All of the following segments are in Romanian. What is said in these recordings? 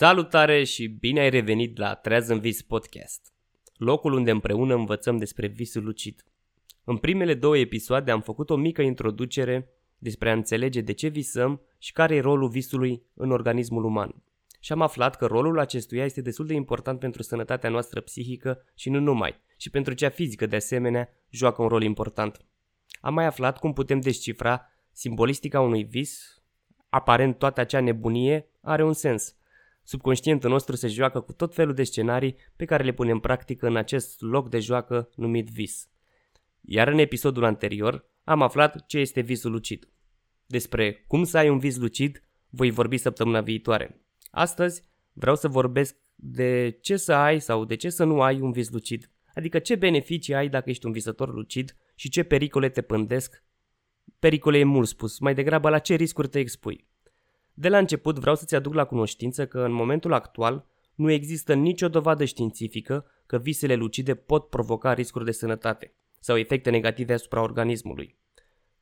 Salutare și bine ai revenit la Trează în Vis Podcast, locul unde împreună învățăm despre visul lucid. În primele două episoade am făcut o mică introducere despre a înțelege de ce visăm și care e rolul visului în organismul uman. Și am aflat că rolul acestuia este destul de important pentru sănătatea noastră psihică și nu numai, și pentru cea fizică de asemenea joacă un rol important. Am mai aflat cum putem descifra simbolistica unui vis, aparent toată acea nebunie are un sens – Subconștientul nostru se joacă cu tot felul de scenarii pe care le punem în practică în acest loc de joacă numit vis. Iar în episodul anterior am aflat ce este visul lucid. Despre cum să ai un vis lucid voi vorbi săptămâna viitoare. Astăzi vreau să vorbesc de ce să ai sau de ce să nu ai un vis lucid. Adică ce beneficii ai dacă ești un visător lucid și ce pericole te pândesc. Pericole e mult spus, mai degrabă la ce riscuri te expui. De la început vreau să-ți aduc la cunoștință că în momentul actual nu există nicio dovadă științifică că visele lucide pot provoca riscuri de sănătate sau efecte negative asupra organismului.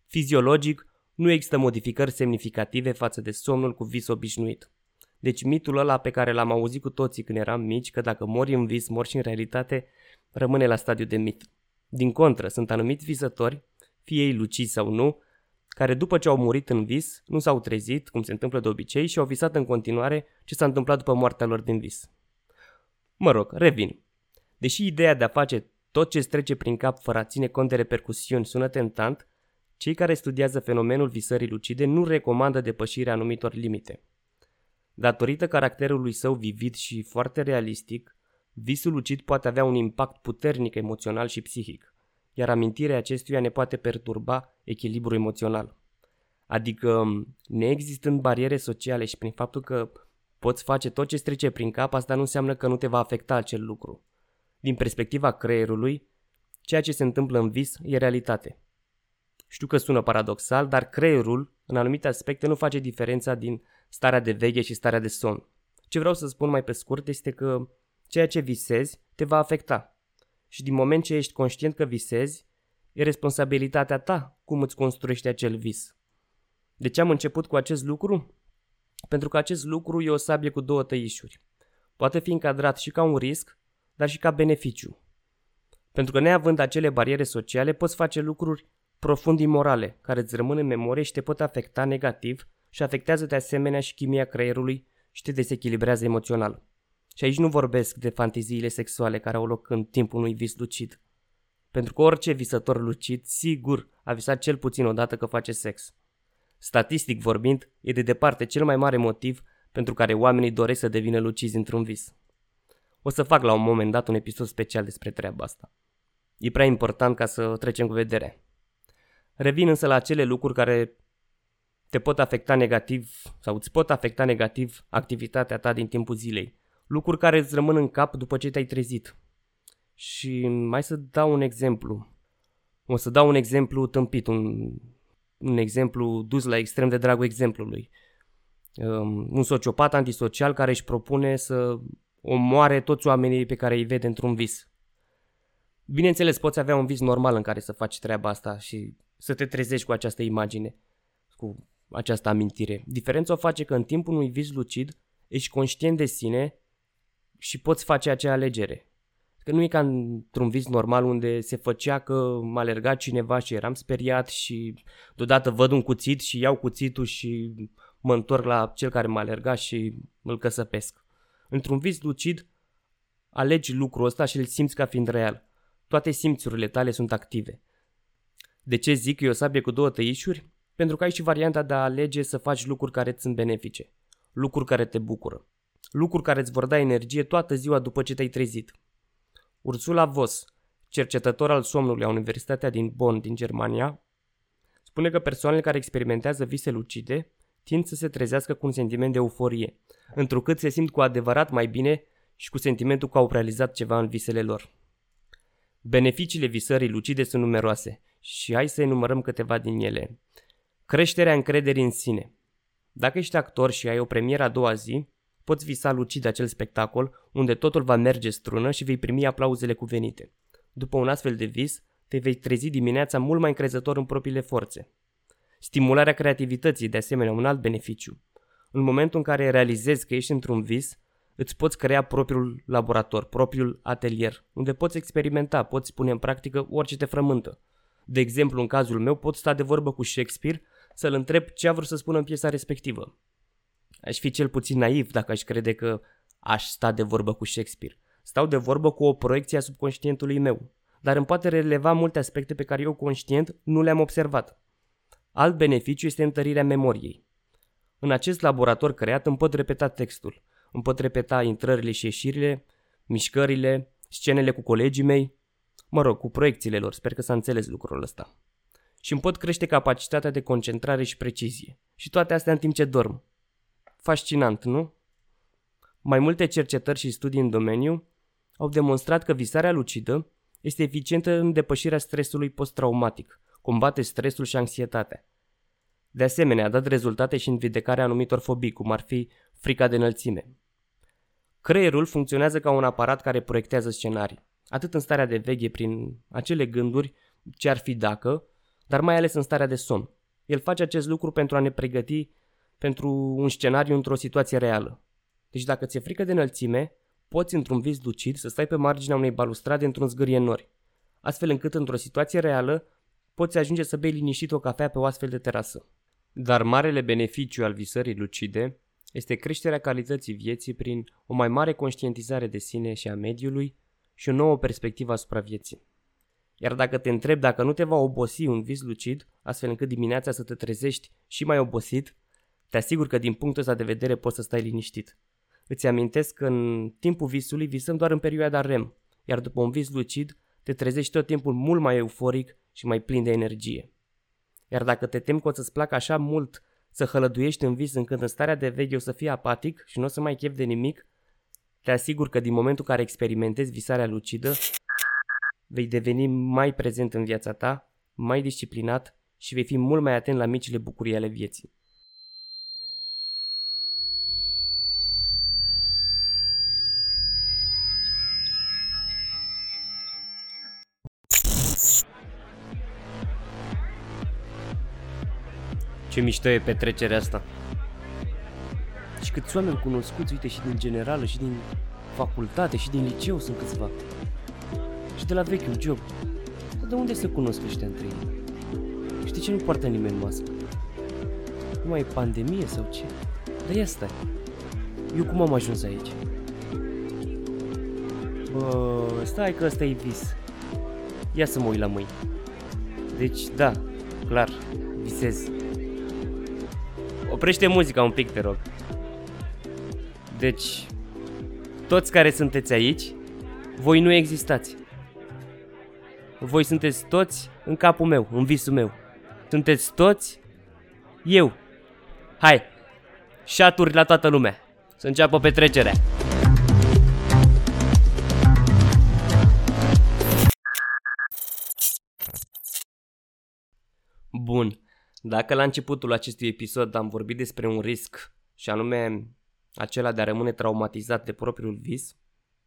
Fiziologic, nu există modificări semnificative față de somnul cu vis obișnuit. Deci mitul ăla pe care l-am auzit cu toții când eram mici, că dacă mori în vis, mori și în realitate, rămâne la stadiu de mit. Din contră, sunt anumiți visători, fie ei lucizi sau nu, care după ce au murit în vis, nu s-au trezit, cum se întâmplă de obicei, și au visat în continuare ce s-a întâmplat după moartea lor din vis. Mă rog, revin. Deși ideea de a face tot ce trece prin cap fără a ține cont de repercusiuni sună tentant, cei care studiază fenomenul visării lucide nu recomandă depășirea anumitor limite. Datorită caracterului său vivid și foarte realistic, visul lucid poate avea un impact puternic emoțional și psihic, iar amintirea acestuia ne poate perturba echilibrul emoțional. Adică, neexistând bariere sociale și prin faptul că poți face tot ce trece prin cap, asta nu înseamnă că nu te va afecta acel lucru. Din perspectiva creierului, ceea ce se întâmplă în vis e realitate. Știu că sună paradoxal, dar creierul, în anumite aspecte, nu face diferența din starea de veche și starea de somn. Ce vreau să spun mai pe scurt este că ceea ce visezi te va afecta și din moment ce ești conștient că visezi, e responsabilitatea ta cum îți construiești acel vis. De ce am început cu acest lucru? Pentru că acest lucru e o sabie cu două tăișuri. Poate fi încadrat și ca un risc, dar și ca beneficiu. Pentru că neavând acele bariere sociale, poți face lucruri profund imorale, care îți rămân în memorie și te pot afecta negativ și afectează de asemenea și chimia creierului și te desechilibrează emoțional. Și aici nu vorbesc de fanteziile sexuale care au loc în timpul unui vis lucid. Pentru că orice visător lucid, sigur, a visat cel puțin odată că face sex. Statistic vorbind, e de departe cel mai mare motiv pentru care oamenii doresc să devină lucizi într-un vis. O să fac la un moment dat un episod special despre treaba asta. E prea important ca să trecem cu vedere. Revin însă la acele lucruri care te pot afecta negativ sau îți pot afecta negativ activitatea ta din timpul zilei lucruri care îți rămân în cap după ce te-ai trezit. Și mai să dau un exemplu. O să dau un exemplu tâmpit, un, un exemplu dus la extrem de dragul exemplului. Um, un sociopat antisocial care își propune să omoare toți oamenii pe care îi vede într-un vis. Bineînțeles, poți avea un vis normal în care să faci treaba asta și să te trezești cu această imagine, cu această amintire. Diferența o face că în timpul unui vis lucid ești conștient de sine și poți face acea alegere. Că nu e ca într-un vis normal unde se făcea că m-a alergat cineva și eram speriat și deodată văd un cuțit și iau cuțitul și mă întorc la cel care m-a alergat și îl căsăpesc. Într-un vis lucid alegi lucrul ăsta și îl simți ca fiind real. Toate simțurile tale sunt active. De ce zic că e o sabie cu două tăișuri? Pentru că ai și varianta de a alege să faci lucruri care îți sunt benefice, lucruri care te bucură lucruri care îți vor da energie toată ziua după ce te-ai trezit. Ursula Voss, cercetător al somnului la Universitatea din Bonn din Germania, spune că persoanele care experimentează vise lucide tind să se trezească cu un sentiment de euforie, întrucât se simt cu adevărat mai bine și cu sentimentul că au realizat ceva în visele lor. Beneficiile visării lucide sunt numeroase și hai să enumărăm câteva din ele. Creșterea încrederii în sine. Dacă ești actor și ai o premieră a doua zi, poți visa lucid acel spectacol unde totul va merge strună și vei primi aplauzele cuvenite. După un astfel de vis, te vei trezi dimineața mult mai încrezător în propriile forțe. Stimularea creativității, de asemenea, un alt beneficiu. În momentul în care realizezi că ești într-un vis, îți poți crea propriul laborator, propriul atelier, unde poți experimenta, poți pune în practică orice te frământă. De exemplu, în cazul meu, pot sta de vorbă cu Shakespeare să-l întreb ce a vrut să spună în piesa respectivă. Aș fi cel puțin naiv dacă aș crede că aș sta de vorbă cu Shakespeare. Stau de vorbă cu o proiecție a subconștientului meu, dar îmi poate releva multe aspecte pe care eu conștient nu le-am observat. Alt beneficiu este întărirea memoriei. În acest laborator creat îmi pot repeta textul, îmi pot repeta intrările și ieșirile, mișcările, scenele cu colegii mei, mă rog, cu proiecțiile lor, sper că s-a înțeles lucrul ăsta. Și îmi pot crește capacitatea de concentrare și precizie. Și toate astea în timp ce dorm. Fascinant, nu? Mai multe cercetări și studii în domeniu au demonstrat că visarea lucidă este eficientă în depășirea stresului post-traumatic, combate stresul și anxietatea. De asemenea, a dat rezultate și în vindecarea anumitor fobii, cum ar fi frica de înălțime. Creierul funcționează ca un aparat care proiectează scenarii, atât în starea de veche prin acele gânduri ce ar fi dacă, dar mai ales în starea de somn. El face acest lucru pentru a ne pregăti pentru un scenariu într-o situație reală. Deci dacă ți-e frică de înălțime, poți într-un vis lucid să stai pe marginea unei balustrade într-un zgârie nori, astfel încât într-o situație reală poți ajunge să bei liniștit o cafea pe o astfel de terasă. Dar marele beneficiu al visării lucide este creșterea calității vieții prin o mai mare conștientizare de sine și a mediului și o nouă perspectivă asupra vieții. Iar dacă te întreb dacă nu te va obosi un vis lucid, astfel încât dimineața să te trezești și mai obosit, te asigur că din punctul ăsta de vedere poți să stai liniștit. Îți amintesc că în timpul visului visăm doar în perioada REM, iar după un vis lucid te trezești tot timpul mult mai euforic și mai plin de energie. Iar dacă te temi că o să-ți placă așa mult să hălăduiești în vis încât în starea de veche o să fii apatic și nu o să mai chef de nimic, te asigur că din momentul în care experimentezi visarea lucidă, vei deveni mai prezent în viața ta, mai disciplinat și vei fi mult mai atent la micile bucurii ale vieții. Ce mișto e petrecerea asta. Și câți oameni cunoscuți, uite, și din generală, și din facultate, și din liceu sunt câțiva. Și de la vechiul job. Dar de unde se cunosc ăștia între ei? Și de ce nu poartă nimeni mască? Nu mai e pandemie sau ce? Dar ia stai. Eu cum am ajuns aici? Bă, stai că ăsta e vis. Ia să mă uit la mâini. Deci, da, clar, visez. Oprește muzica un pic, te rog. Deci, toți care sunteți aici, voi nu existați. Voi sunteți toți în capul meu, în visul meu. Sunteți toți eu. Hai, șaturi la toată lumea. Să înceapă petrecerea. Bun. Dacă la începutul acestui episod am vorbit despre un risc și anume acela de a rămâne traumatizat de propriul vis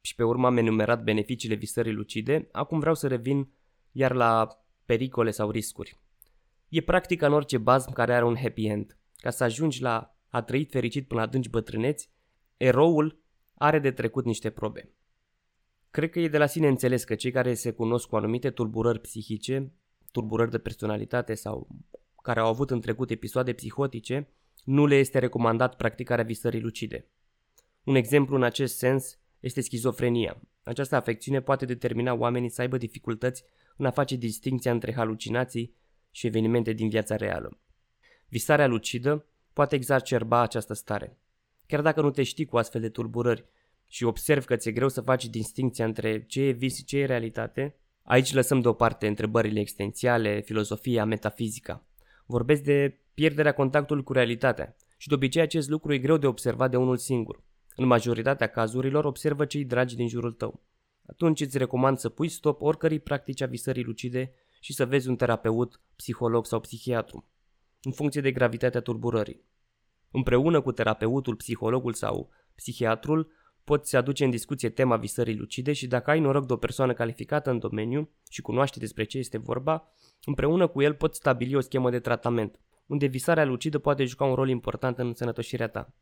și pe urmă am enumerat beneficiile visării lucide, acum vreau să revin iar la pericole sau riscuri. E practica în orice bazm care are un happy end. Ca să ajungi la a trăit fericit până adânci bătrâneți, eroul are de trecut niște probe. Cred că e de la sine înțeles că cei care se cunosc cu anumite tulburări psihice, tulburări de personalitate sau care au avut în trecut episoade psihotice, nu le este recomandat practicarea visării lucide. Un exemplu în acest sens este schizofrenia. Această afecțiune poate determina oamenii să aibă dificultăți în a face distinția între halucinații și evenimente din viața reală. Visarea lucidă poate exacerba această stare. Chiar dacă nu te știi cu astfel de tulburări și observi că ți-e greu să faci distinția între ce e vis și ce e realitate, aici lăsăm deoparte întrebările existențiale, filozofia, metafizica. Vorbesc de pierderea contactului cu realitatea și de obicei acest lucru e greu de observat de unul singur. În majoritatea cazurilor observă cei dragi din jurul tău. Atunci îți recomand să pui stop oricărei practici a visării lucide și să vezi un terapeut, psiholog sau psihiatru, în funcție de gravitatea tulburării. Împreună cu terapeutul, psihologul sau psihiatrul, poți aduce în discuție tema visării lucide și dacă ai noroc de o persoană calificată în domeniu și cunoaște despre ce este vorba, împreună cu el poți stabili o schemă de tratament, unde visarea lucidă poate juca un rol important în sănătoșirea ta.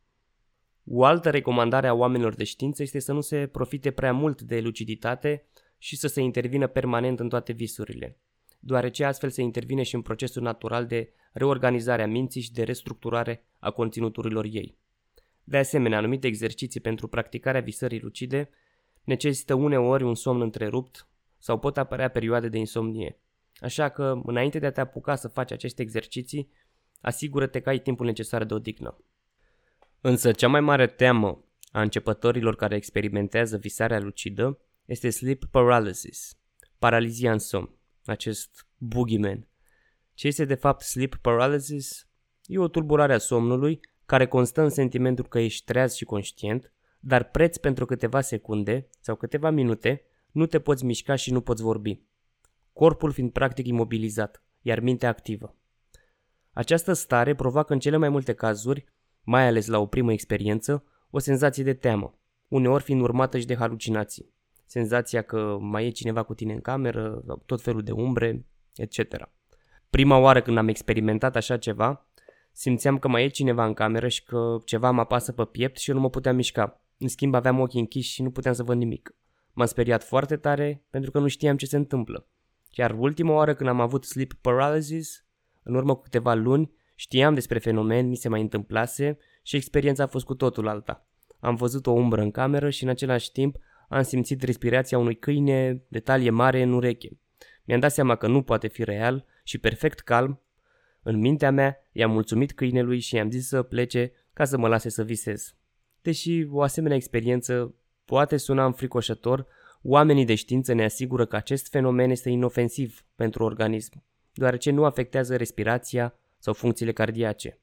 O altă recomandare a oamenilor de știință este să nu se profite prea mult de luciditate și să se intervină permanent în toate visurile, deoarece astfel se intervine și în procesul natural de reorganizare a minții și de restructurare a conținuturilor ei. De asemenea, anumite exerciții pentru practicarea visării lucide necesită uneori un somn întrerupt sau pot apărea perioade de insomnie. Așa că, înainte de a te apuca să faci aceste exerciții, asigură-te că ai timpul necesar de odihnă. Însă cea mai mare teamă a începătorilor care experimentează visarea lucidă este sleep paralysis, paralizia în somn, acest boogeyman. Ce este de fapt sleep paralysis? E o tulburare a somnului care constă în sentimentul că ești treaz și conștient, dar preț pentru câteva secunde sau câteva minute nu te poți mișca și nu poți vorbi. Corpul fiind practic imobilizat, iar mintea activă. Această stare provoacă în cele mai multe cazuri, mai ales la o primă experiență, o senzație de teamă, uneori fiind urmată și de halucinații. Senzația că mai e cineva cu tine în cameră, tot felul de umbre, etc. Prima oară când am experimentat așa ceva, simțeam că mai e cineva în cameră și că ceva mă apasă pe piept și eu nu mă puteam mișca. În schimb aveam ochii închiși și nu puteam să văd nimic. M-am speriat foarte tare pentru că nu știam ce se întâmplă. Chiar ultima oară când am avut sleep paralysis, în urmă cu câteva luni, știam despre fenomen, mi se mai întâmplase și experiența a fost cu totul alta. Am văzut o umbră în cameră și în același timp am simțit respirația unui câine de talie mare în ureche. Mi-am dat seama că nu poate fi real și perfect calm, în mintea mea i-am mulțumit câinelui și i-am zis să plece ca să mă lase să visez. Deși o asemenea experiență poate suna înfricoșător, oamenii de știință ne asigură că acest fenomen este inofensiv pentru organism, deoarece nu afectează respirația sau funcțiile cardiace.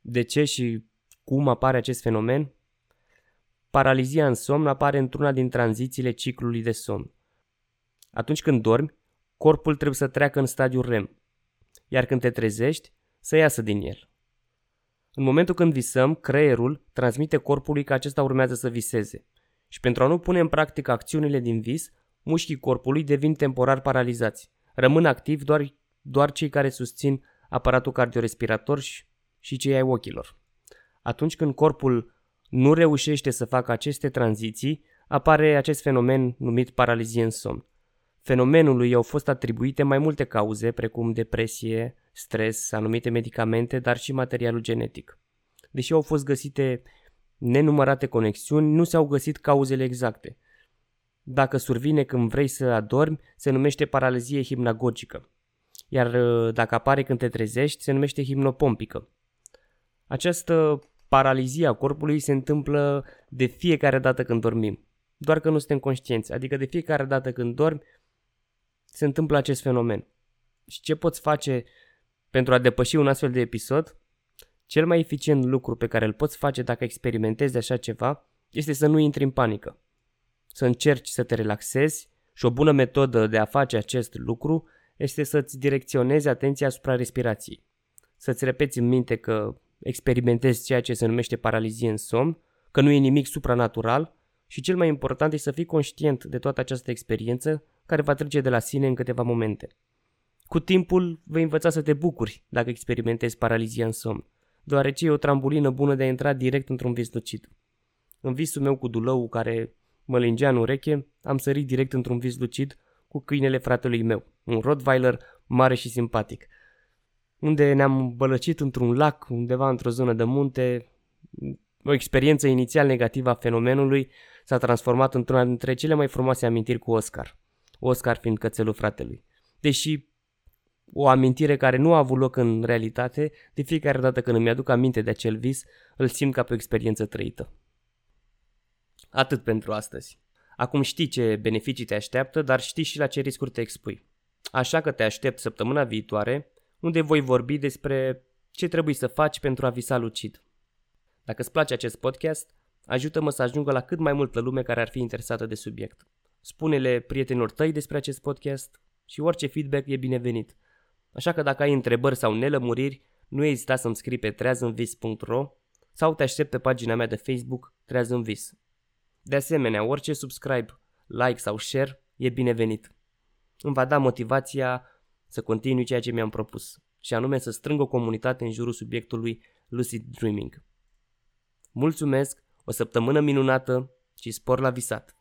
De ce și cum apare acest fenomen? Paralizia în somn apare într-una din tranzițiile ciclului de somn. Atunci când dormi, corpul trebuie să treacă în stadiul REM, iar când te trezești, să iasă din el. În momentul când visăm, creierul transmite corpului că acesta urmează să viseze. Și pentru a nu pune în practică acțiunile din vis, mușchii corpului devin temporar paralizați. Rămân activi doar, doar cei care susțin aparatul cardiorespirator și, și cei ai ochilor. Atunci când corpul nu reușește să facă aceste tranziții, apare acest fenomen numit paralizie în somn. Fenomenului au fost atribuite mai multe cauze, precum depresie, stres, anumite medicamente, dar și materialul genetic. Deși au fost găsite nenumărate conexiuni, nu s-au găsit cauzele exacte. Dacă survine când vrei să adormi, se numește paralizie hipnagogică, iar uh, dacă apare când te trezești, se numește hipnopompică. Această paralizie a corpului se întâmplă de fiecare dată când dormim, doar că nu suntem conștienți, adică de fiecare dată când dormi, se întâmplă acest fenomen. Și ce poți face pentru a depăși un astfel de episod? Cel mai eficient lucru pe care îl poți face dacă experimentezi așa ceva este să nu intri în panică. Să încerci să te relaxezi și o bună metodă de a face acest lucru este să-ți direcționezi atenția asupra respirației. Să-ți repeți în minte că experimentezi ceea ce se numește paralizie în somn, că nu e nimic supranatural și cel mai important e să fii conștient de toată această experiență care va trece de la sine în câteva momente. Cu timpul vei învăța să te bucuri dacă experimentezi paralizia în somn, deoarece e o trambulină bună de a intra direct într-un vis lucid. În visul meu cu dulău care mă lingea în ureche, am sărit direct într-un vis lucid cu câinele fratelui meu, un Rottweiler mare și simpatic, unde ne-am bălăcit într-un lac, undeva într-o zonă de munte. O experiență inițial negativă a fenomenului s-a transformat într-una dintre cele mai frumoase amintiri cu Oscar. Oscar fiind cățelul fratelui. Deși o amintire care nu a avut loc în realitate, de fiecare dată când îmi aduc aminte de acel vis, îl simt ca pe o experiență trăită. Atât pentru astăzi. Acum știi ce beneficii te așteaptă, dar știi și la ce riscuri te expui. Așa că te aștept săptămâna viitoare, unde voi vorbi despre ce trebuie să faci pentru a visa lucid. Dacă îți place acest podcast, ajută-mă să ajungă la cât mai multă lume care ar fi interesată de subiect. Spune-le prietenilor tăi despre acest podcast și orice feedback e binevenit. Așa că dacă ai întrebări sau nelămuriri, nu ezita să-mi scrii pe treazânvis.ro sau te aștept pe pagina mea de Facebook Treazânvis. De asemenea, orice subscribe, like sau share e binevenit. Îmi va da motivația să continui ceea ce mi-am propus. și anume să strângă o comunitate în jurul subiectului lucid dreaming. Mulțumesc, o săptămână minunată și spor la visat!